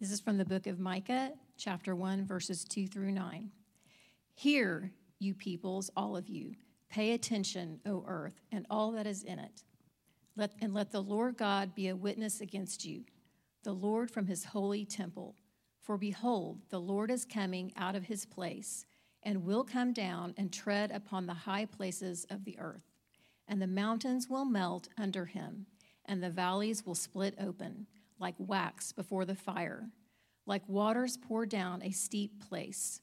This is from the book of Micah, chapter 1, verses 2 through 9. Hear, you peoples, all of you. Pay attention, O earth, and all that is in it. Let, and let the Lord God be a witness against you, the Lord from his holy temple. For behold, the Lord is coming out of his place, and will come down and tread upon the high places of the earth. And the mountains will melt under him, and the valleys will split open like wax before the fire, like waters pour down a steep place.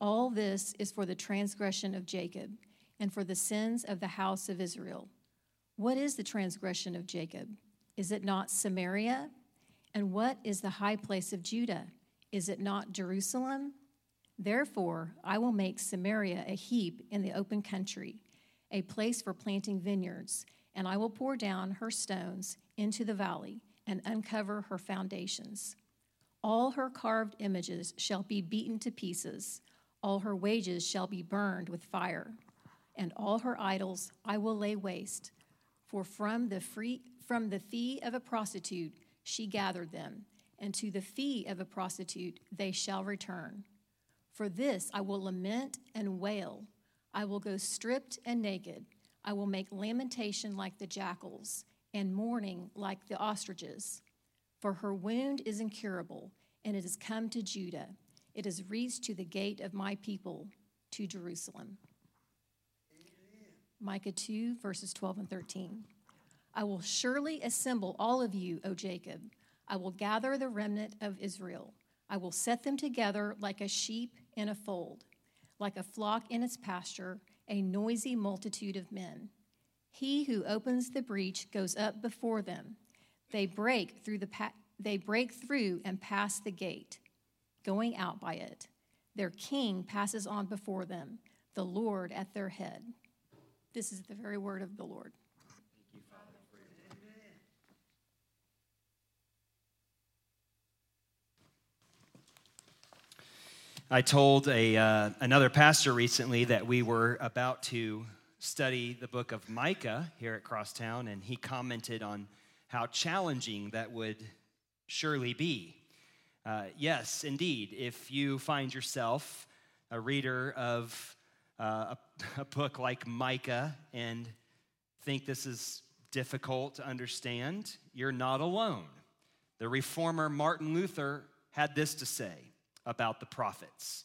All this is for the transgression of Jacob and for the sins of the house of Israel. What is the transgression of Jacob? Is it not Samaria? And what is the high place of Judah? Is it not Jerusalem? Therefore, I will make Samaria a heap in the open country, a place for planting vineyards, and I will pour down her stones into the valley and uncover her foundations. All her carved images shall be beaten to pieces, all her wages shall be burned with fire, and all her idols I will lay waste. For from the free from the fee of a prostitute she gathered them, and to the fee of a prostitute they shall return. For this I will lament and wail. I will go stripped and naked. I will make lamentation like the jackals and mourning like the ostriches. For her wound is incurable, and it has come to Judah. It has reached to the gate of my people, to Jerusalem. Amen. Micah 2, verses 12 and 13. I will surely assemble all of you, O Jacob. I will gather the remnant of Israel. I will set them together like a sheep in a fold, like a flock in its pasture, a noisy multitude of men. He who opens the breach goes up before them. They break through the pa- they break through and pass the gate, going out by it. Their king passes on before them, the Lord at their head. This is the very word of the Lord. I told a, uh, another pastor recently that we were about to study the book of Micah here at Crosstown, and he commented on how challenging that would surely be. Uh, yes, indeed, if you find yourself a reader of uh, a, a book like Micah and think this is difficult to understand, you're not alone. The reformer Martin Luther had this to say about the prophets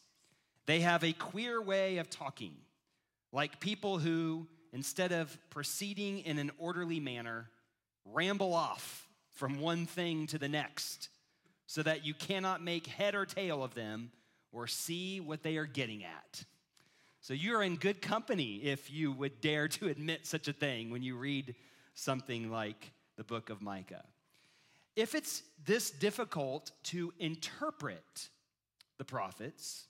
they have a queer way of talking like people who, instead of proceeding in an orderly manner, ramble off from one thing to the next so that you cannot make head or tail of them or see what they are getting at. So you're in good company if you would dare to admit such a thing when you read something like the book of Micah. If it's this difficult to interpret the prophets,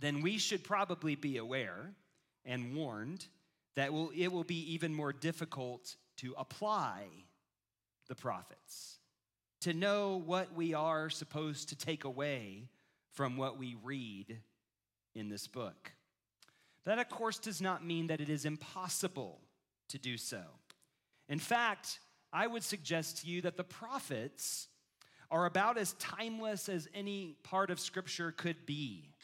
then we should probably be aware and warned that will, it will be even more difficult to apply the prophets, to know what we are supposed to take away from what we read in this book. That, of course, does not mean that it is impossible to do so. In fact, I would suggest to you that the prophets are about as timeless as any part of Scripture could be.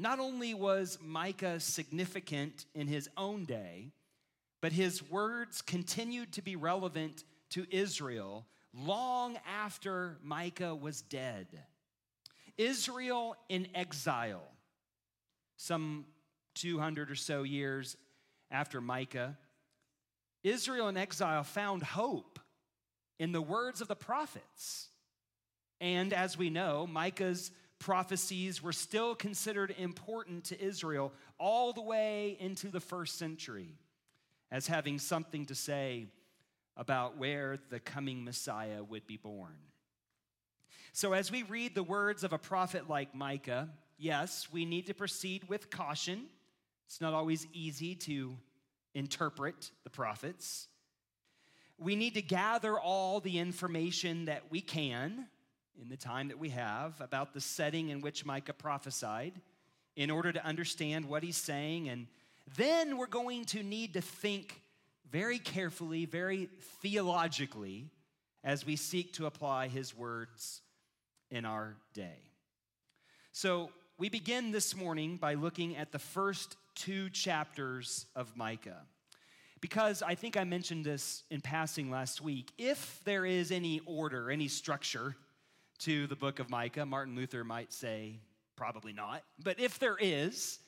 Not only was Micah significant in his own day, but his words continued to be relevant to Israel long after Micah was dead. Israel in exile, some 200 or so years after Micah, Israel in exile found hope in the words of the prophets. And as we know, Micah's prophecies were still considered important to Israel all the way into the first century as having something to say about where the coming Messiah would be born. So, as we read the words of a prophet like Micah, yes, we need to proceed with caution. It's not always easy to interpret the prophets. We need to gather all the information that we can in the time that we have about the setting in which Micah prophesied in order to understand what he's saying. And then we're going to need to think very carefully, very theologically, as we seek to apply his words in our day. So, we begin this morning by looking at the first two chapters of Micah. Because I think I mentioned this in passing last week. If there is any order, any structure to the book of Micah, Martin Luther might say, probably not. But if there is,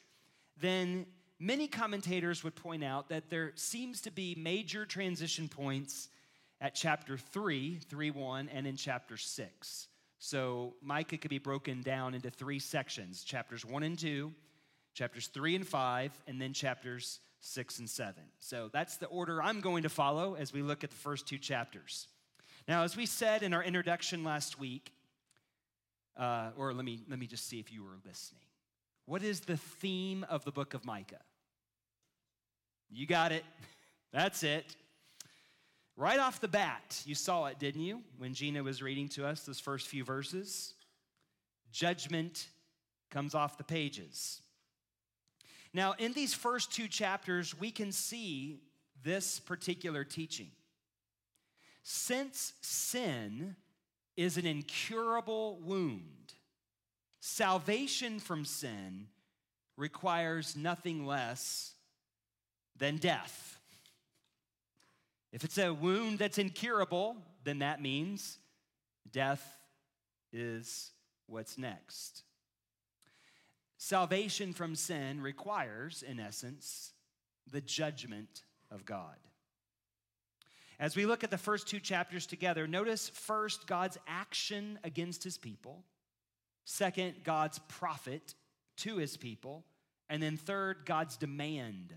then many commentators would point out that there seems to be major transition points at chapter 3, 3 1, and in chapter 6. So Micah could be broken down into three sections chapters 1 and 2, chapters 3 and 5, and then chapters 6 and 7. So that's the order I'm going to follow as we look at the first two chapters. Now, as we said in our introduction last week, uh, or let me, let me just see if you were listening. What is the theme of the book of Micah? You got it. That's it. Right off the bat, you saw it, didn't you, when Gina was reading to us those first few verses? Judgment comes off the pages. Now, in these first two chapters, we can see this particular teaching. Since sin is an incurable wound, salvation from sin requires nothing less than death. If it's a wound that's incurable, then that means death is what's next. Salvation from sin requires, in essence, the judgment of God. As we look at the first two chapters together, notice first God's action against his people, second, God's prophet to his people, and then third, God's demand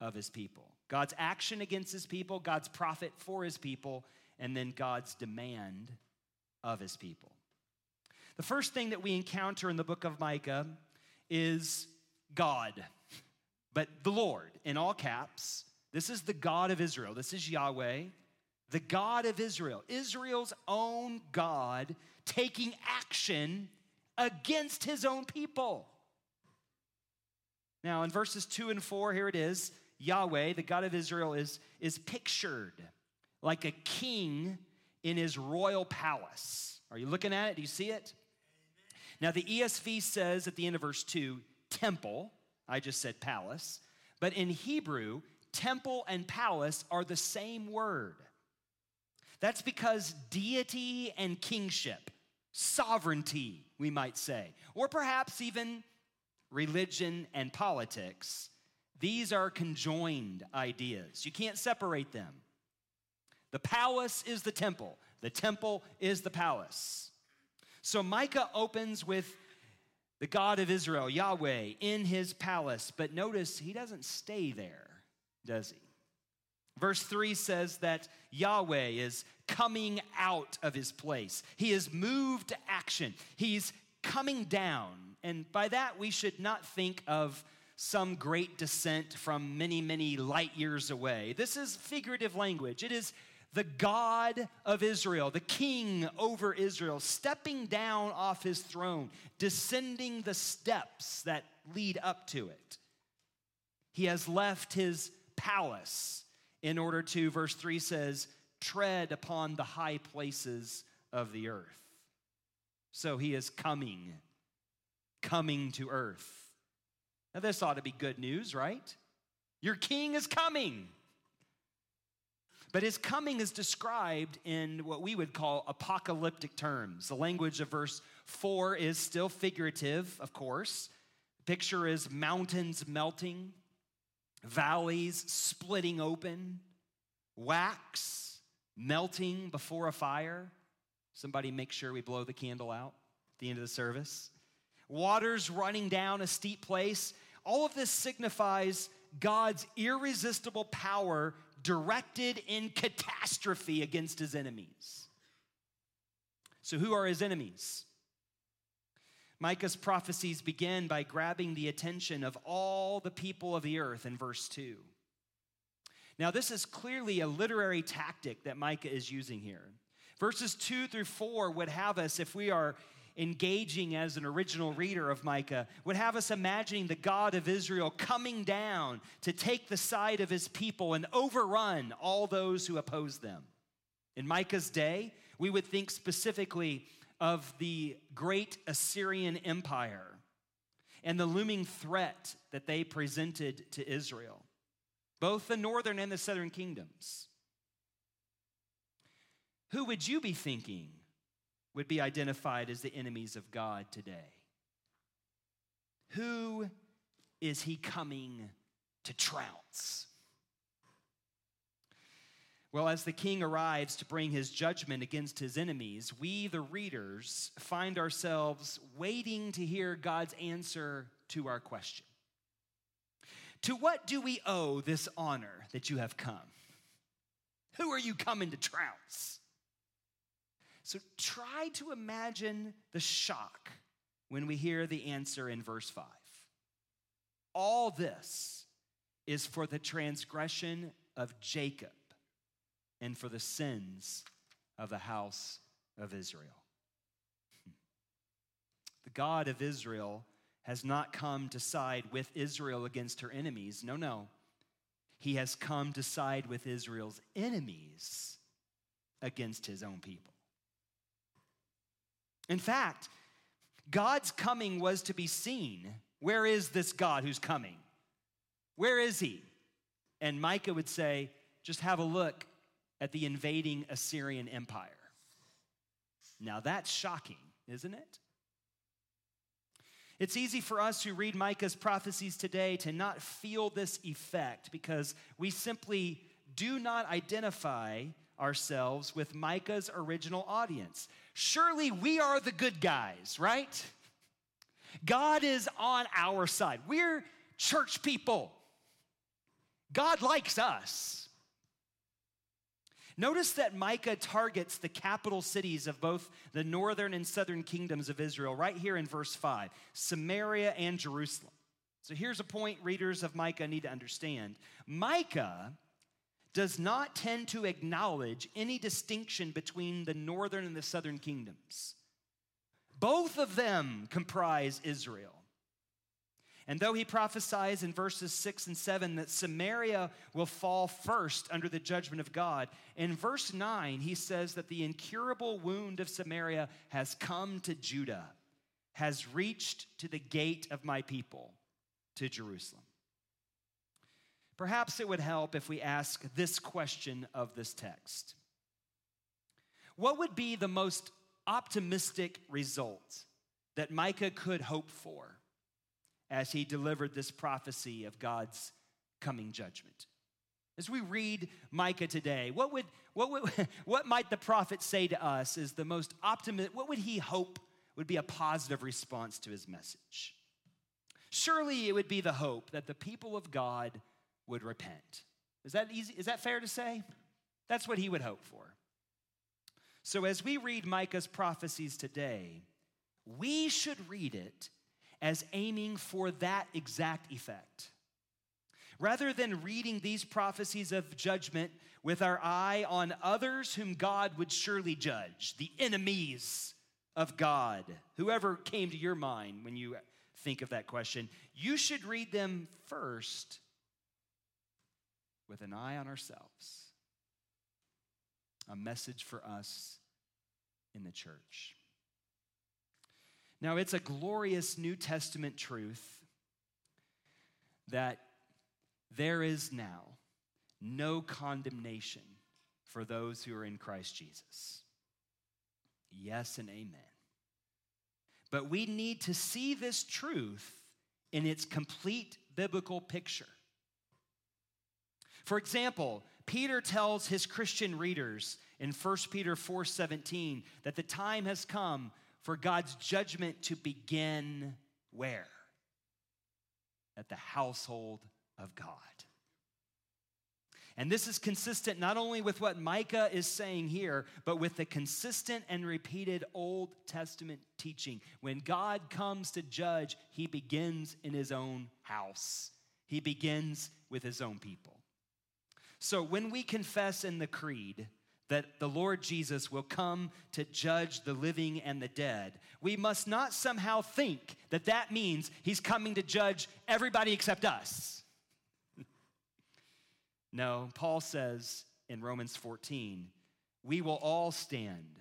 of his people. God's action against his people, God's prophet for his people, and then God's demand of his people. The first thing that we encounter in the book of Micah is God, but the Lord in all caps. This is the God of Israel. This is Yahweh, the God of Israel, Israel's own God taking action against his own people. Now, in verses two and four, here it is Yahweh, the God of Israel, is, is pictured like a king in his royal palace. Are you looking at it? Do you see it? Now, the ESV says at the end of verse 2, temple. I just said palace. But in Hebrew, temple and palace are the same word. That's because deity and kingship, sovereignty, we might say, or perhaps even religion and politics, these are conjoined ideas. You can't separate them. The palace is the temple, the temple is the palace. So Micah opens with the God of Israel, Yahweh, in his palace. But notice he doesn't stay there, does he? Verse 3 says that Yahweh is coming out of his place. He is moved to action. He's coming down. And by that, we should not think of some great descent from many, many light years away. This is figurative language. It is the God of Israel, the king over Israel, stepping down off his throne, descending the steps that lead up to it. He has left his palace in order to, verse 3 says, tread upon the high places of the earth. So he is coming, coming to earth. Now, this ought to be good news, right? Your king is coming. But his coming is described in what we would call apocalyptic terms. The language of verse 4 is still figurative, of course. Picture is mountains melting, valleys splitting open, wax melting before a fire. Somebody make sure we blow the candle out at the end of the service. Waters running down a steep place. All of this signifies God's irresistible power directed in catastrophe against his enemies. So, who are his enemies? Micah's prophecies begin by grabbing the attention of all the people of the earth in verse 2. Now, this is clearly a literary tactic that Micah is using here. Verses 2 through 4 would have us, if we are engaging as an original reader of Micah would have us imagining the God of Israel coming down to take the side of his people and overrun all those who oppose them. In Micah's day, we would think specifically of the great Assyrian Empire and the looming threat that they presented to Israel, both the northern and the southern kingdoms. Who would you be thinking would be identified as the enemies of God today? Who is he coming to trounce? Well, as the king arrives to bring his judgment against his enemies, we, the readers, find ourselves waiting to hear God's answer to our question To what do we owe this honor that you have come? Who are you coming to trounce? So try to imagine the shock when we hear the answer in verse 5. All this is for the transgression of Jacob and for the sins of the house of Israel. The God of Israel has not come to side with Israel against her enemies. No, no. He has come to side with Israel's enemies against his own people. In fact, God's coming was to be seen. Where is this God who's coming? Where is he? And Micah would say, just have a look at the invading Assyrian Empire. Now that's shocking, isn't it? It's easy for us who read Micah's prophecies today to not feel this effect because we simply do not identify ourselves with Micah's original audience. Surely we are the good guys, right? God is on our side. We're church people. God likes us. Notice that Micah targets the capital cities of both the northern and southern kingdoms of Israel right here in verse 5 Samaria and Jerusalem. So here's a point readers of Micah need to understand Micah does not tend to acknowledge any distinction between the northern and the southern kingdoms. Both of them comprise Israel. And though he prophesies in verses 6 and 7 that Samaria will fall first under the judgment of God, in verse 9 he says that the incurable wound of Samaria has come to Judah, has reached to the gate of my people, to Jerusalem. Perhaps it would help if we ask this question of this text What would be the most optimistic result that Micah could hope for? As he delivered this prophecy of God's coming judgment. As we read Micah today, what, would, what, would, what might the prophet say to us is the most optimistic, what would he hope would be a positive response to his message? Surely it would be the hope that the people of God would repent. Is that easy? Is that fair to say? That's what he would hope for. So as we read Micah's prophecies today, we should read it as aiming for that exact effect. Rather than reading these prophecies of judgment with our eye on others whom God would surely judge, the enemies of God, whoever came to your mind when you think of that question, you should read them first with an eye on ourselves. A message for us in the church. Now, it's a glorious New Testament truth that there is now no condemnation for those who are in Christ Jesus. Yes and amen. But we need to see this truth in its complete biblical picture. For example, Peter tells his Christian readers in 1 Peter 4:17 that the time has come for God's judgment to begin where? At the household of God. And this is consistent not only with what Micah is saying here, but with the consistent and repeated Old Testament teaching. When God comes to judge, he begins in his own house, he begins with his own people. So when we confess in the creed, that the Lord Jesus will come to judge the living and the dead, we must not somehow think that that means he's coming to judge everybody except us. no, Paul says in Romans 14, we will all stand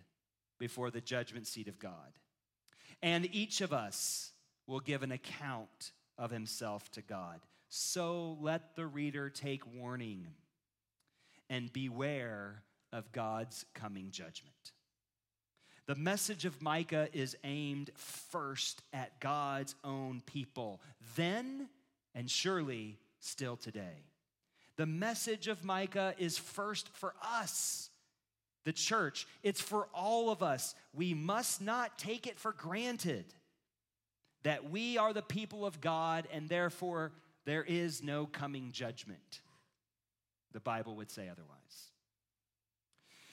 before the judgment seat of God. And each of us will give an account of himself to God. So let the reader take warning and beware of God's coming judgment. The message of Micah is aimed first at God's own people, then and surely still today. The message of Micah is first for us, the church. It's for all of us. We must not take it for granted that we are the people of God and therefore there is no coming judgment. The Bible would say otherwise.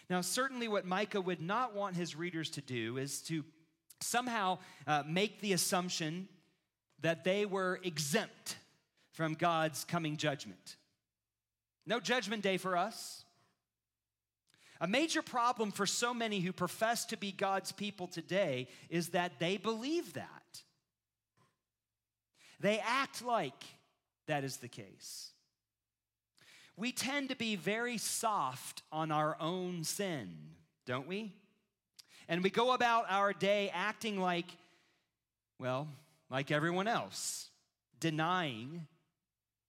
Now, certainly, what Micah would not want his readers to do is to somehow uh, make the assumption that they were exempt from God's coming judgment. No judgment day for us. A major problem for so many who profess to be God's people today is that they believe that. They act like that is the case we tend to be very soft on our own sin, don't we? And we go about our day acting like, well, like everyone else, denying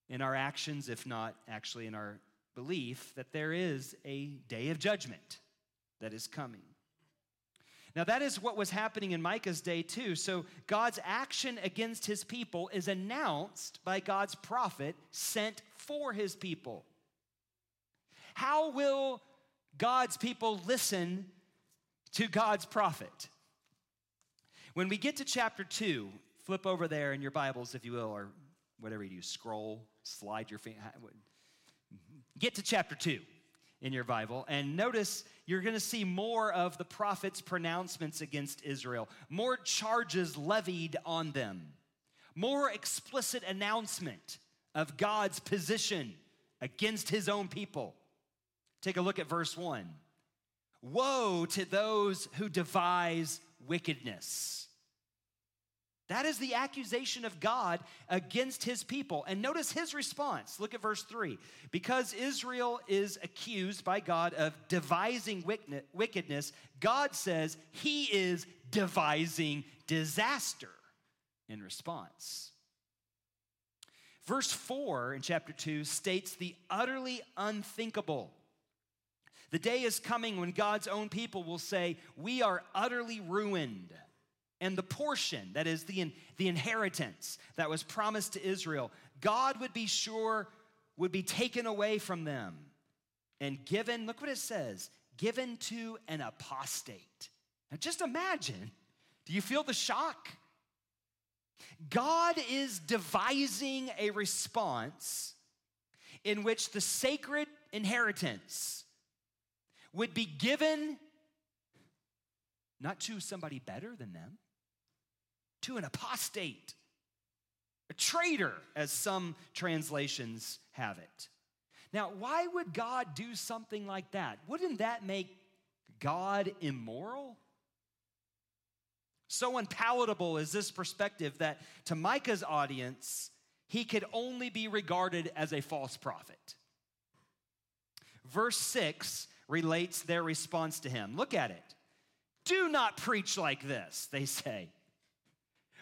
in our actions, if not actually in our belief, that there is a day of judgment that is coming. Now, that is what was happening in Micah's day, too. So, God's action against his people is announced by God's prophet sent for his people. How will God's people listen to God's prophet? When we get to chapter 2, flip over there in your Bibles, if you will, or whatever you do, scroll, slide your finger. Get to chapter 2 in your Bible and notice you're going to see more of the prophet's pronouncements against Israel, more charges levied on them, more explicit announcement of God's position against his own people. Take a look at verse 1. Woe to those who devise wickedness. That is the accusation of God against his people. And notice his response. Look at verse 3. Because Israel is accused by God of devising wickedness, God says he is devising disaster in response. Verse 4 in chapter 2 states the utterly unthinkable. The day is coming when God's own people will say, We are utterly ruined. And the portion, that is the, the inheritance that was promised to Israel, God would be sure would be taken away from them and given, look what it says, given to an apostate. Now just imagine, do you feel the shock? God is devising a response in which the sacred inheritance would be given not to somebody better than them, to an apostate, a traitor, as some translations have it. Now, why would God do something like that? Wouldn't that make God immoral? So unpalatable is this perspective that to Micah's audience, he could only be regarded as a false prophet. Verse 6 relates their response to him. Look at it. Do not preach like this, they say.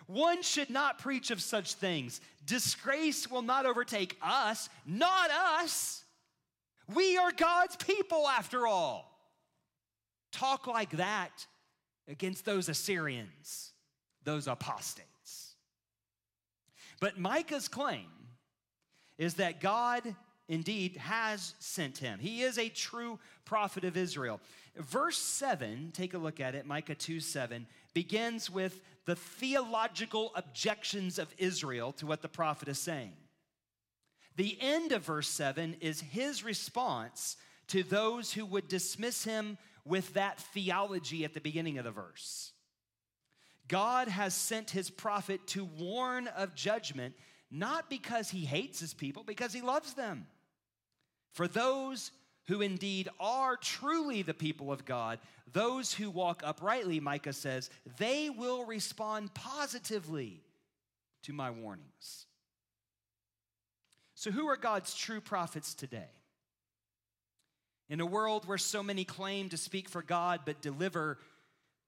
One should not preach of such things. Disgrace will not overtake us, not us. We are God's people after all. Talk like that against those Assyrians, those apostates. But Micah's claim is that God indeed has sent him. He is a true prophet of Israel. Verse 7, take a look at it, Micah 2 7, begins with the theological objections of Israel to what the prophet is saying. The end of verse 7 is his response to those who would dismiss him with that theology at the beginning of the verse. God has sent his prophet to warn of judgment, not because he hates his people, because he loves them. For those who indeed are truly the people of God, those who walk uprightly, Micah says, they will respond positively to my warnings. So, who are God's true prophets today? In a world where so many claim to speak for God but deliver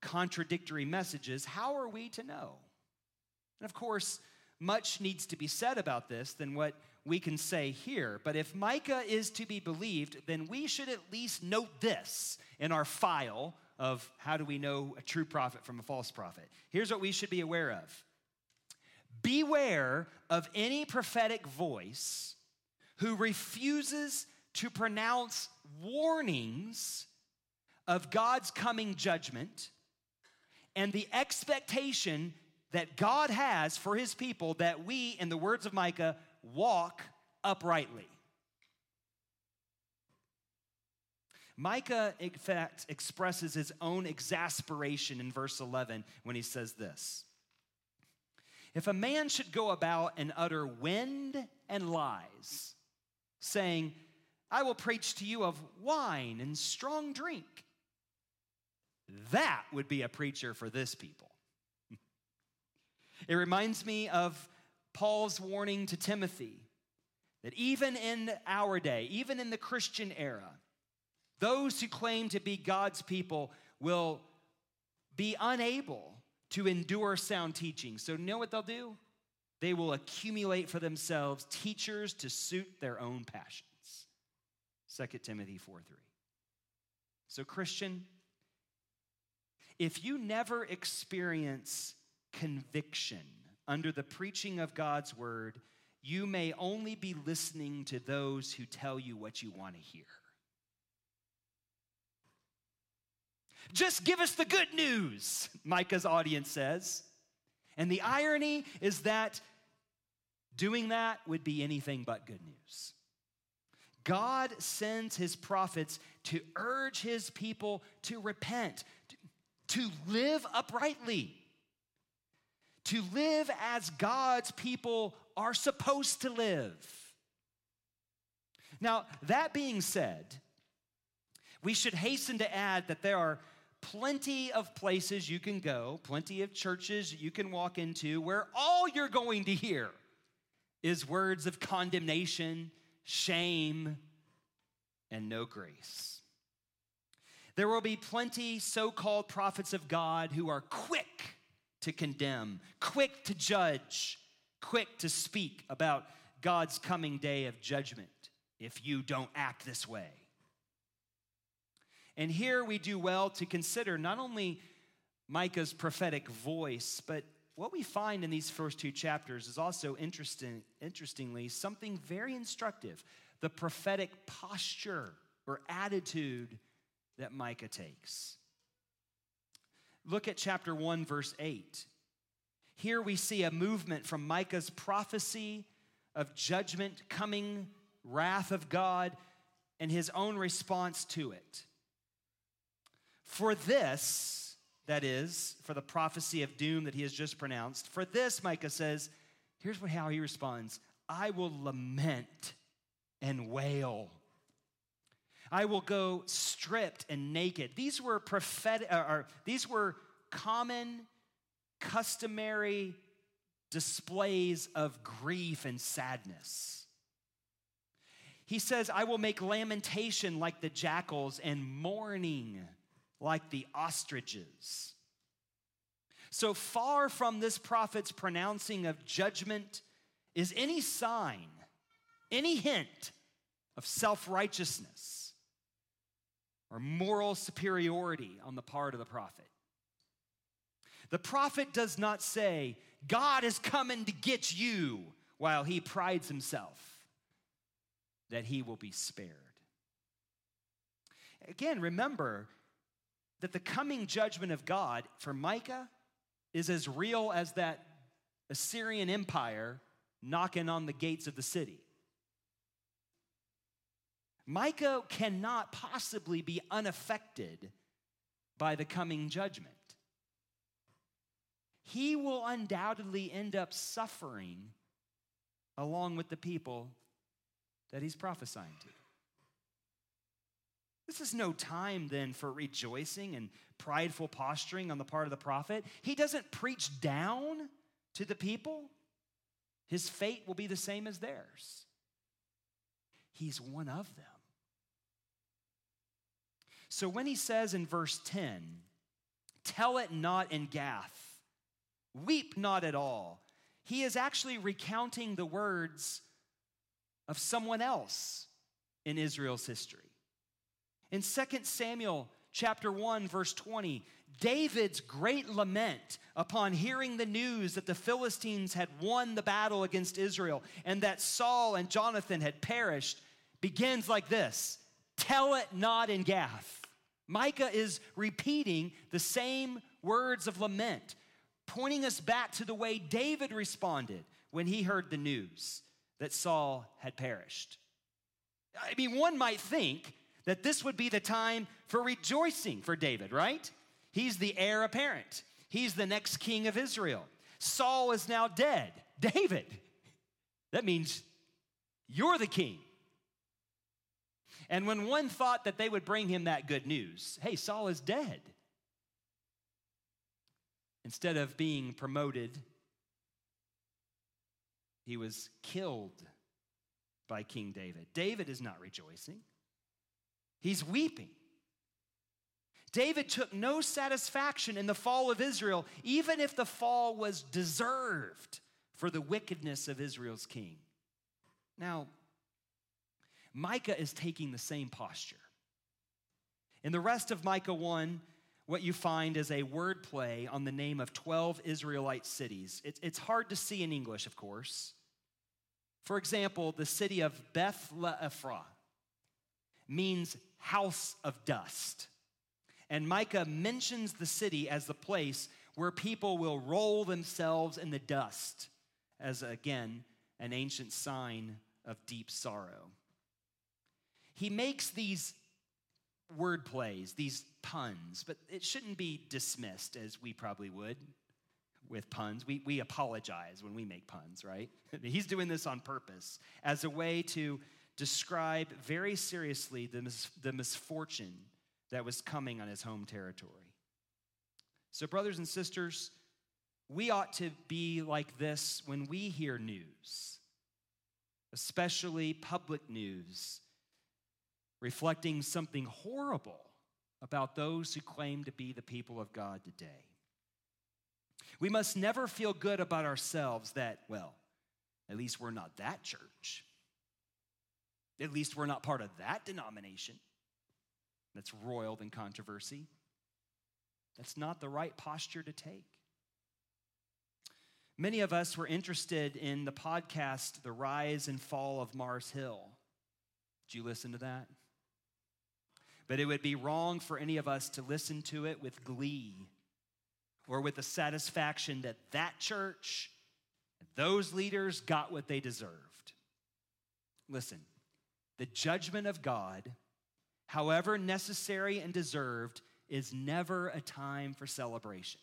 contradictory messages, how are we to know? And of course, much needs to be said about this than what we can say here. But if Micah is to be believed, then we should at least note this in our file of how do we know a true prophet from a false prophet. Here's what we should be aware of Beware of any prophetic voice who refuses to pronounce warnings of God's coming judgment and the expectation that God has for his people that we, in the words of Micah, walk uprightly. Micah, in fact, expresses his own exasperation in verse 11 when he says this If a man should go about and utter wind and lies, saying, I will preach to you of wine and strong drink, that would be a preacher for this people. It reminds me of Paul's warning to Timothy that even in our day, even in the Christian era, those who claim to be God's people will be unable to endure sound teaching. So, know what they'll do? They will accumulate for themselves teachers to suit their own passions. 2 Timothy 4 3. So, Christian, if you never experience conviction under the preaching of God's word, you may only be listening to those who tell you what you want to hear. Just give us the good news, Micah's audience says. And the irony is that doing that would be anything but good news. God sends his prophets to urge his people to repent, to live uprightly, to live as God's people are supposed to live. Now, that being said, we should hasten to add that there are plenty of places you can go, plenty of churches you can walk into where all you're going to hear is words of condemnation, shame, and no grace. There will be plenty so called prophets of God who are quick to condemn, quick to judge, quick to speak about God's coming day of judgment if you don't act this way. And here we do well to consider not only Micah's prophetic voice, but what we find in these first two chapters is also interesting, interestingly something very instructive the prophetic posture or attitude that Micah takes. Look at chapter 1, verse 8. Here we see a movement from Micah's prophecy of judgment, coming wrath of God, and his own response to it. For this, that is, for the prophecy of doom that he has just pronounced, for this, Micah says, here's how he responds I will lament and wail. I will go stripped and naked. These were prophetic, uh, or these were common, customary displays of grief and sadness. He says, I will make lamentation like the jackals and mourning like the ostriches. So far from this prophet's pronouncing of judgment is any sign, any hint of self righteousness or moral superiority on the part of the prophet. The prophet does not say, God is coming to get you, while he prides himself that he will be spared. Again, remember, that the coming judgment of God for Micah is as real as that Assyrian empire knocking on the gates of the city. Micah cannot possibly be unaffected by the coming judgment. He will undoubtedly end up suffering along with the people that he's prophesying to. This is no time then for rejoicing and prideful posturing on the part of the prophet. He doesn't preach down to the people, his fate will be the same as theirs. He's one of them. So when he says in verse 10, tell it not in Gath, weep not at all. He is actually recounting the words of someone else in Israel's history. In 2 Samuel chapter 1 verse 20, David's great lament upon hearing the news that the Philistines had won the battle against Israel and that Saul and Jonathan had perished begins like this Tell it not in Gath. Micah is repeating the same words of lament, pointing us back to the way David responded when he heard the news that Saul had perished. I mean, one might think that this would be the time for rejoicing for David, right? He's the heir apparent, he's the next king of Israel. Saul is now dead. David, that means you're the king. And when one thought that they would bring him that good news, hey, Saul is dead. Instead of being promoted, he was killed by King David. David is not rejoicing, he's weeping. David took no satisfaction in the fall of Israel, even if the fall was deserved for the wickedness of Israel's king. Now, Micah is taking the same posture. In the rest of Micah 1, what you find is a wordplay on the name of 12 Israelite cities. It's, hard to see in English, of course. For example, the city of Beth-le-aphrah means house of dust. And Micah mentions the city as the place where people will roll themselves in the dust, as again, an ancient sign of deep sorrow he makes these word plays, these puns, but it shouldn't be dismissed as we probably would with puns. We, we apologize when we make puns, right? He's doing this on purpose as a way to describe very seriously the, mis- the misfortune that was coming on his home territory. So, brothers and sisters, we ought to be like this when we hear news, especially public news reflecting something horrible about those who claim to be the people of God today. We must never feel good about ourselves that, well, at least we're not that church. At least we're not part of that denomination that's roiled in controversy. That's not the right posture to take. Many of us were interested in the podcast, The Rise and Fall of Mars Hill. Did you listen to that? But it would be wrong for any of us to listen to it with glee or with the satisfaction that that church, those leaders got what they deserved. Listen, the judgment of God, however necessary and deserved, is never a time for celebration.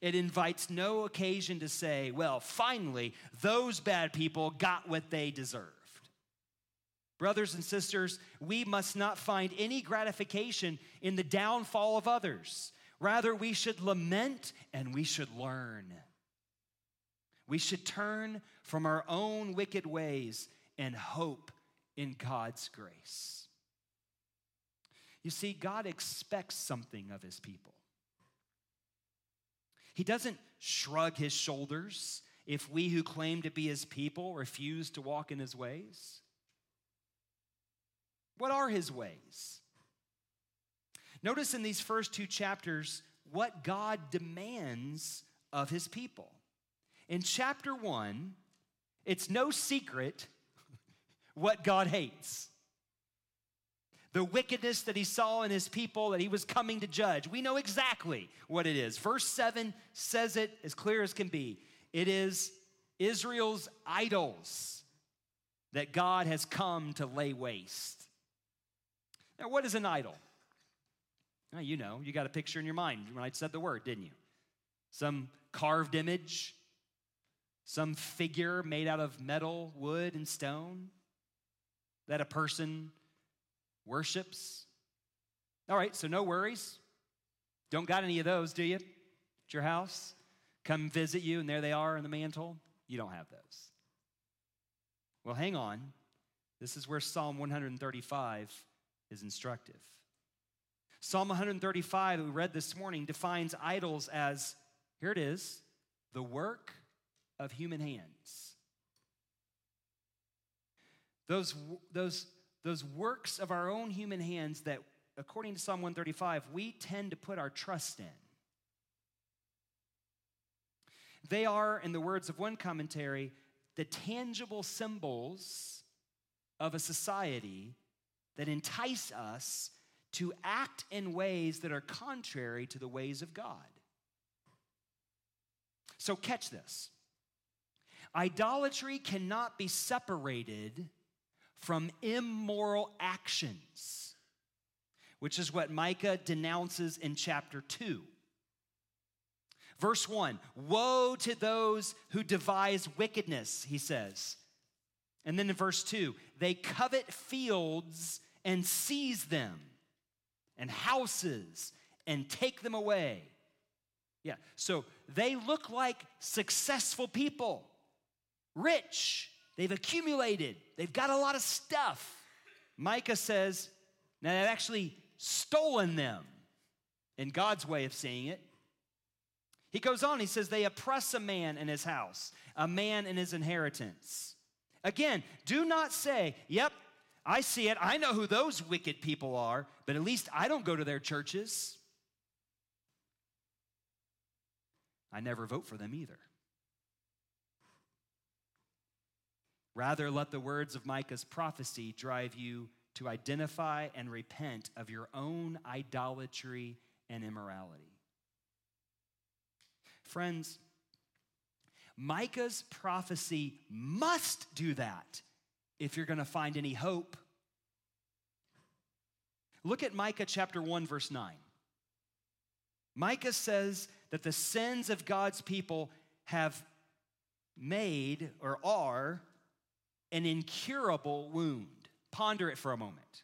It invites no occasion to say, well, finally, those bad people got what they deserve. Brothers and sisters, we must not find any gratification in the downfall of others. Rather, we should lament and we should learn. We should turn from our own wicked ways and hope in God's grace. You see, God expects something of his people. He doesn't shrug his shoulders if we who claim to be his people refuse to walk in his ways. What are his ways? Notice in these first two chapters what God demands of his people. In chapter one, it's no secret what God hates. The wickedness that he saw in his people that he was coming to judge. We know exactly what it is. Verse 7 says it as clear as can be. It is Israel's idols that God has come to lay waste. Now, what is an idol? Now, you know, you got a picture in your mind when I said the word, didn't you? Some carved image, some figure made out of metal, wood, and stone that a person worships. All right, so no worries. Don't got any of those, do you? At your house? Come visit you, and there they are in the mantle? You don't have those. Well, hang on. This is where Psalm 135 is instructive. Psalm 135, we read this morning, defines idols as here it is the work of human hands. Those, those, those works of our own human hands that, according to Psalm 135, we tend to put our trust in. They are, in the words of one commentary, the tangible symbols of a society that entice us to act in ways that are contrary to the ways of God. So, catch this idolatry cannot be separated from immoral actions, which is what Micah denounces in chapter 2. Verse 1 Woe to those who devise wickedness, he says. And then in verse 2, they covet fields and seize them, and houses and take them away. Yeah, so they look like successful people, rich, they've accumulated, they've got a lot of stuff. Micah says, now they've actually stolen them in God's way of seeing it. He goes on, he says, they oppress a man in his house, a man in his inheritance. Again, do not say, yep, I see it. I know who those wicked people are, but at least I don't go to their churches. I never vote for them either. Rather, let the words of Micah's prophecy drive you to identify and repent of your own idolatry and immorality. Friends, Micah's prophecy must do that if you're going to find any hope. Look at Micah chapter 1, verse 9. Micah says that the sins of God's people have made or are an incurable wound. Ponder it for a moment.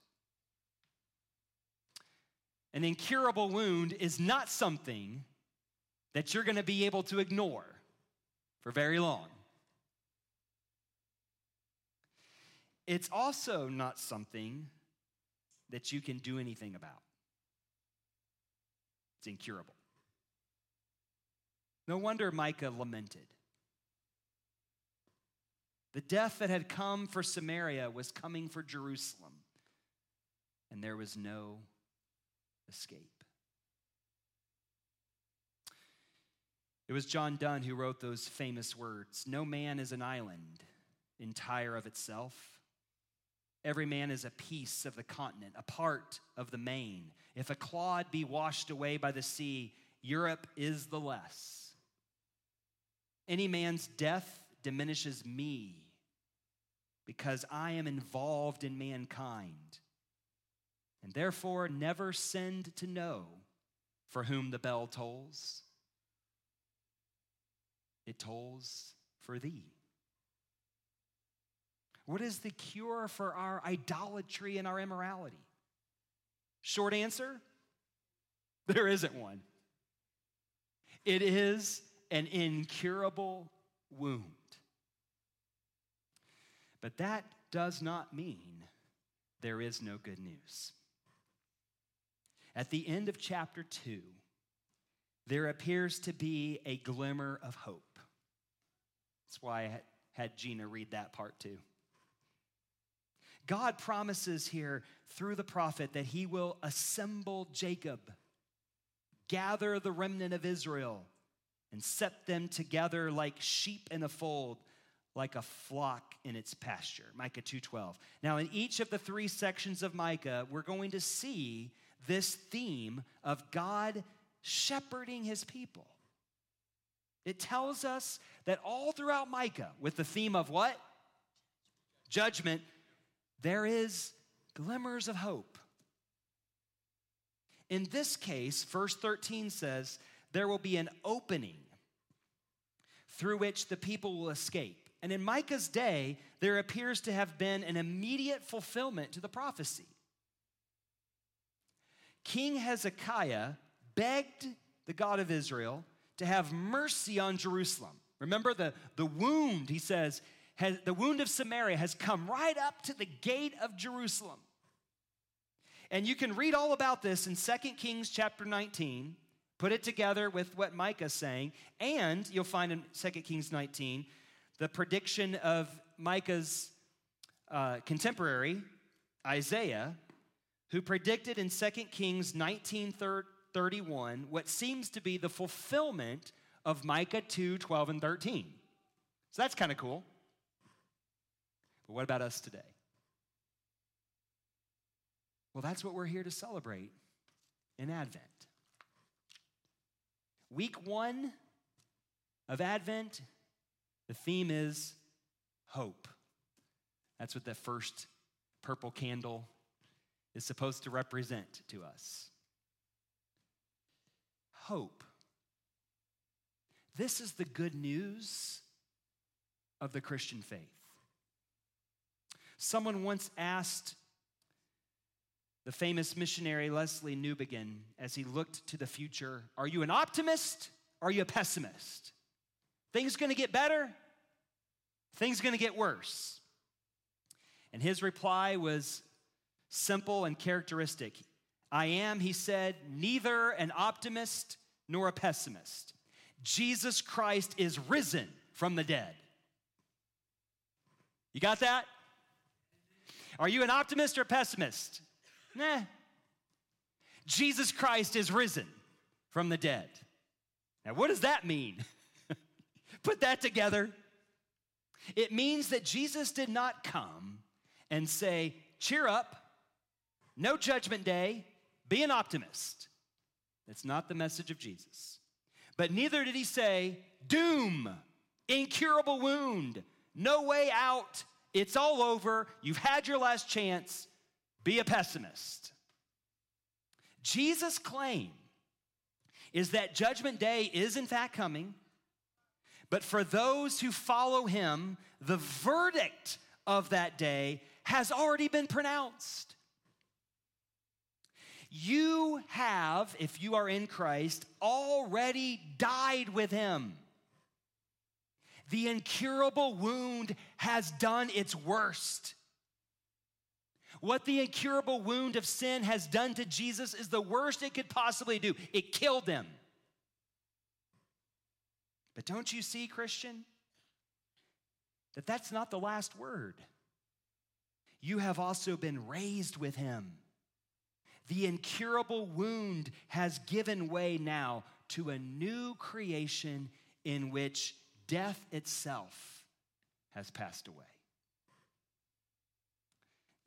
An incurable wound is not something that you're going to be able to ignore for very long. It's also not something that you can do anything about. It's incurable. No wonder Micah lamented. The death that had come for Samaria was coming for Jerusalem, and there was no escape. It was John Donne who wrote those famous words No man is an island entire of itself. Every man is a piece of the continent, a part of the main. If a clod be washed away by the sea, Europe is the less. Any man's death diminishes me because I am involved in mankind, and therefore never send to know for whom the bell tolls it tolls for thee. What is the cure for our idolatry and our immorality? Short answer there isn't one. It is an incurable wound. But that does not mean there is no good news. At the end of chapter 2, there appears to be a glimmer of hope. That's why I had Gina read that part too. God promises here through the prophet that he will assemble Jacob, gather the remnant of Israel, and set them together like sheep in a fold, like a flock in its pasture. Micah 2:12. Now in each of the three sections of Micah, we're going to see this theme of God shepherding his people. It tells us that all throughout Micah, with the theme of what? Judgment, there is glimmers of hope. In this case, verse 13 says, there will be an opening through which the people will escape. And in Micah's day, there appears to have been an immediate fulfillment to the prophecy. King Hezekiah begged the God of Israel to have mercy on Jerusalem. Remember the, the wound, he says, has, the wound of Samaria has come right up to the gate of Jerusalem. And you can read all about this in 2 Kings chapter 19, put it together with what Micah's saying, and you'll find in 2 Kings 19 the prediction of Micah's uh, contemporary, Isaiah, who predicted in 2 Kings 1931 what seems to be the fulfillment of Micah 2 12 and 13. So that's kind of cool. But what about us today? Well, that's what we're here to celebrate in Advent. Week one of Advent, the theme is hope. That's what that first purple candle is supposed to represent to us. Hope. This is the good news of the Christian faith. Someone once asked the famous missionary Lesslie Newbigin, as he looked to the future, Are you an optimist? Or are you a pessimist? Things gonna get better? Things gonna get worse? And his reply was simple and characteristic. I am, he said, neither an optimist nor a pessimist. Jesus Christ is risen from the dead. You got that? Are you an optimist or a pessimist? Nah. Jesus Christ is risen from the dead. Now, what does that mean? Put that together. It means that Jesus did not come and say, cheer up, no judgment day, be an optimist. That's not the message of Jesus. But neither did he say, doom, incurable wound, no way out, it's all over, you've had your last chance, be a pessimist. Jesus' claim is that Judgment Day is in fact coming, but for those who follow him, the verdict of that day has already been pronounced. You have, if you are in Christ, already died with him. The incurable wound has done its worst. What the incurable wound of sin has done to Jesus is the worst it could possibly do. It killed him. But don't you see, Christian, that that's not the last word? You have also been raised with him. The incurable wound has given way now to a new creation in which death itself has passed away.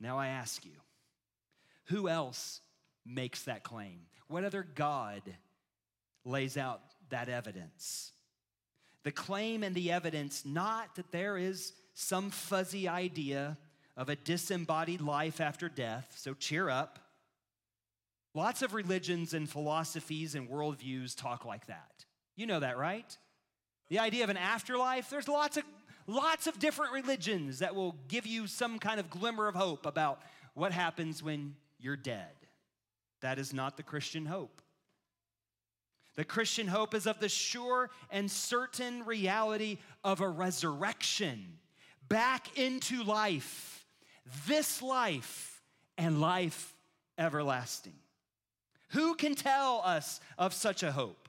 Now I ask you, who else makes that claim? What other God lays out that evidence? The claim and the evidence, not that there is some fuzzy idea of a disembodied life after death, so cheer up. Lots of religions and philosophies and worldviews talk like that. You know that, right? The idea of an afterlife, there's lots of lots of different religions that will give you some kind of glimmer of hope about what happens when you're dead. That is not the Christian hope. The Christian hope is of the sure and certain reality of a resurrection back into life, this life, and life everlasting. Who can tell us of such a hope?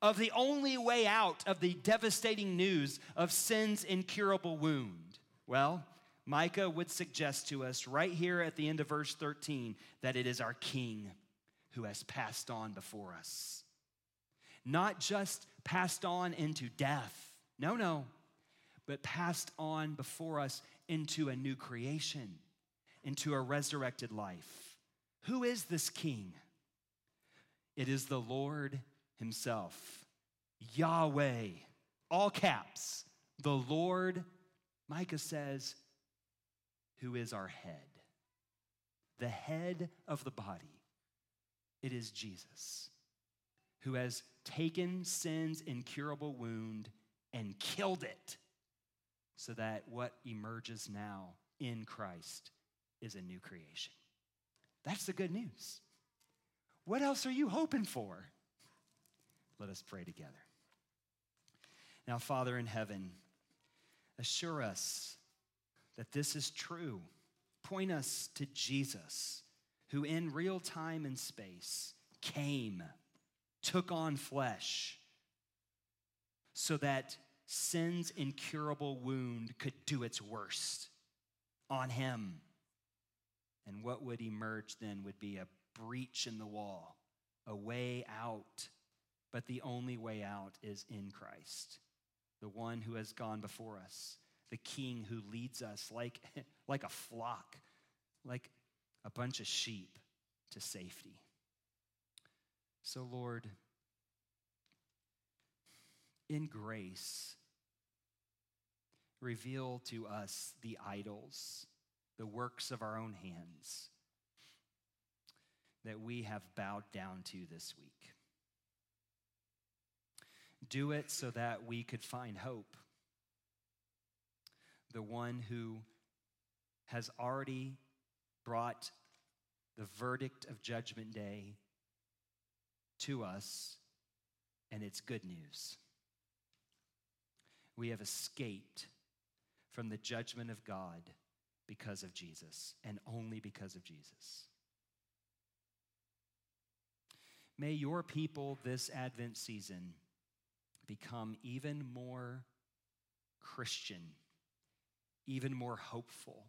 Of the only way out of the devastating news of sin's incurable wound? Well, Micah would suggest to us right here at the end of verse 13 that it is our King who has passed on before us. Not just passed on into death, no, no, but passed on before us into a new creation, into a resurrected life. Who is this King? It is the Lord himself. Yahweh, all caps, the Lord, Micah says, who is our head, the head of the body. It is Jesus who has taken sin's incurable wound and killed it so that what emerges now in Christ is a new creation. That's the good news. What else are you hoping for? Let us pray together. Now, Father in heaven, assure us that this is true. Point us to Jesus, who in real time and space came, took on flesh, so that sin's incurable wound could do its worst on him. And what would emerge then would be a breach in the wall, a way out. But the only way out is in Christ, the one who has gone before us, the king who leads us like, like a flock, like a bunch of sheep to safety. So, Lord, in grace, reveal to us the idols, the works of our own hands that we have bowed down to this week. Do it so that we could find hope. The one who has already brought the verdict of Judgment Day to us, and it's good news. We have escaped from the judgment of God because of Jesus, and only because of Jesus. May your people this Advent season become even more Christian, even more hopeful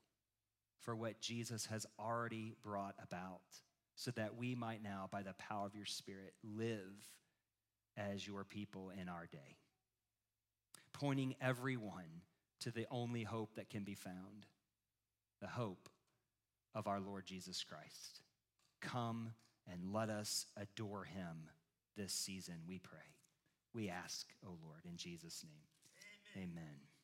for what Jesus has already brought about, so that we might now, by the power of your Spirit, live as your people in our day, pointing everyone to the only hope that can be found the hope of our Lord Jesus Christ. Come and let us adore him this season, we pray. We ask, O oh Lord, in Jesus' name. Amen. Amen.